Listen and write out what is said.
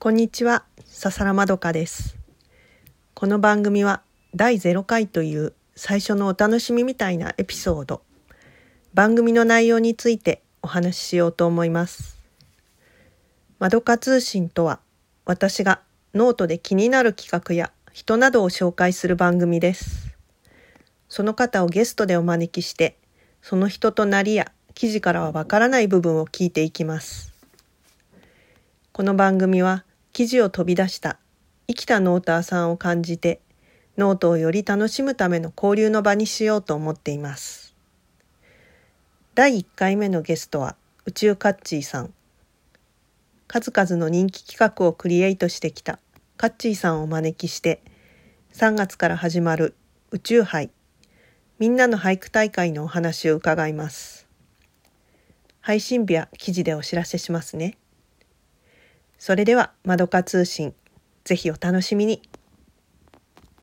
こんにちは、笹原まどかです。この番組は第0回という最初のお楽しみみたいなエピソード、番組の内容についてお話ししようと思います。まどか通信とは、私がノートで気になる企画や人などを紹介する番組です。その方をゲストでお招きして、その人となりや記事からはわからない部分を聞いていきます。この番組は記事を飛び出した生きた noter さんを感じてノートをより楽しむための交流の場にしようと思っています。第1回目のゲストは宇宙カッチーさん。数々の人気企画をクリエイトしてきたカッチーさんをお招きして3月から始まる宇宙杯みんなの俳句大会のお話を伺います。配信日は記事でお知らせしますね。それでは、まどか通信、ぜひお楽しみに。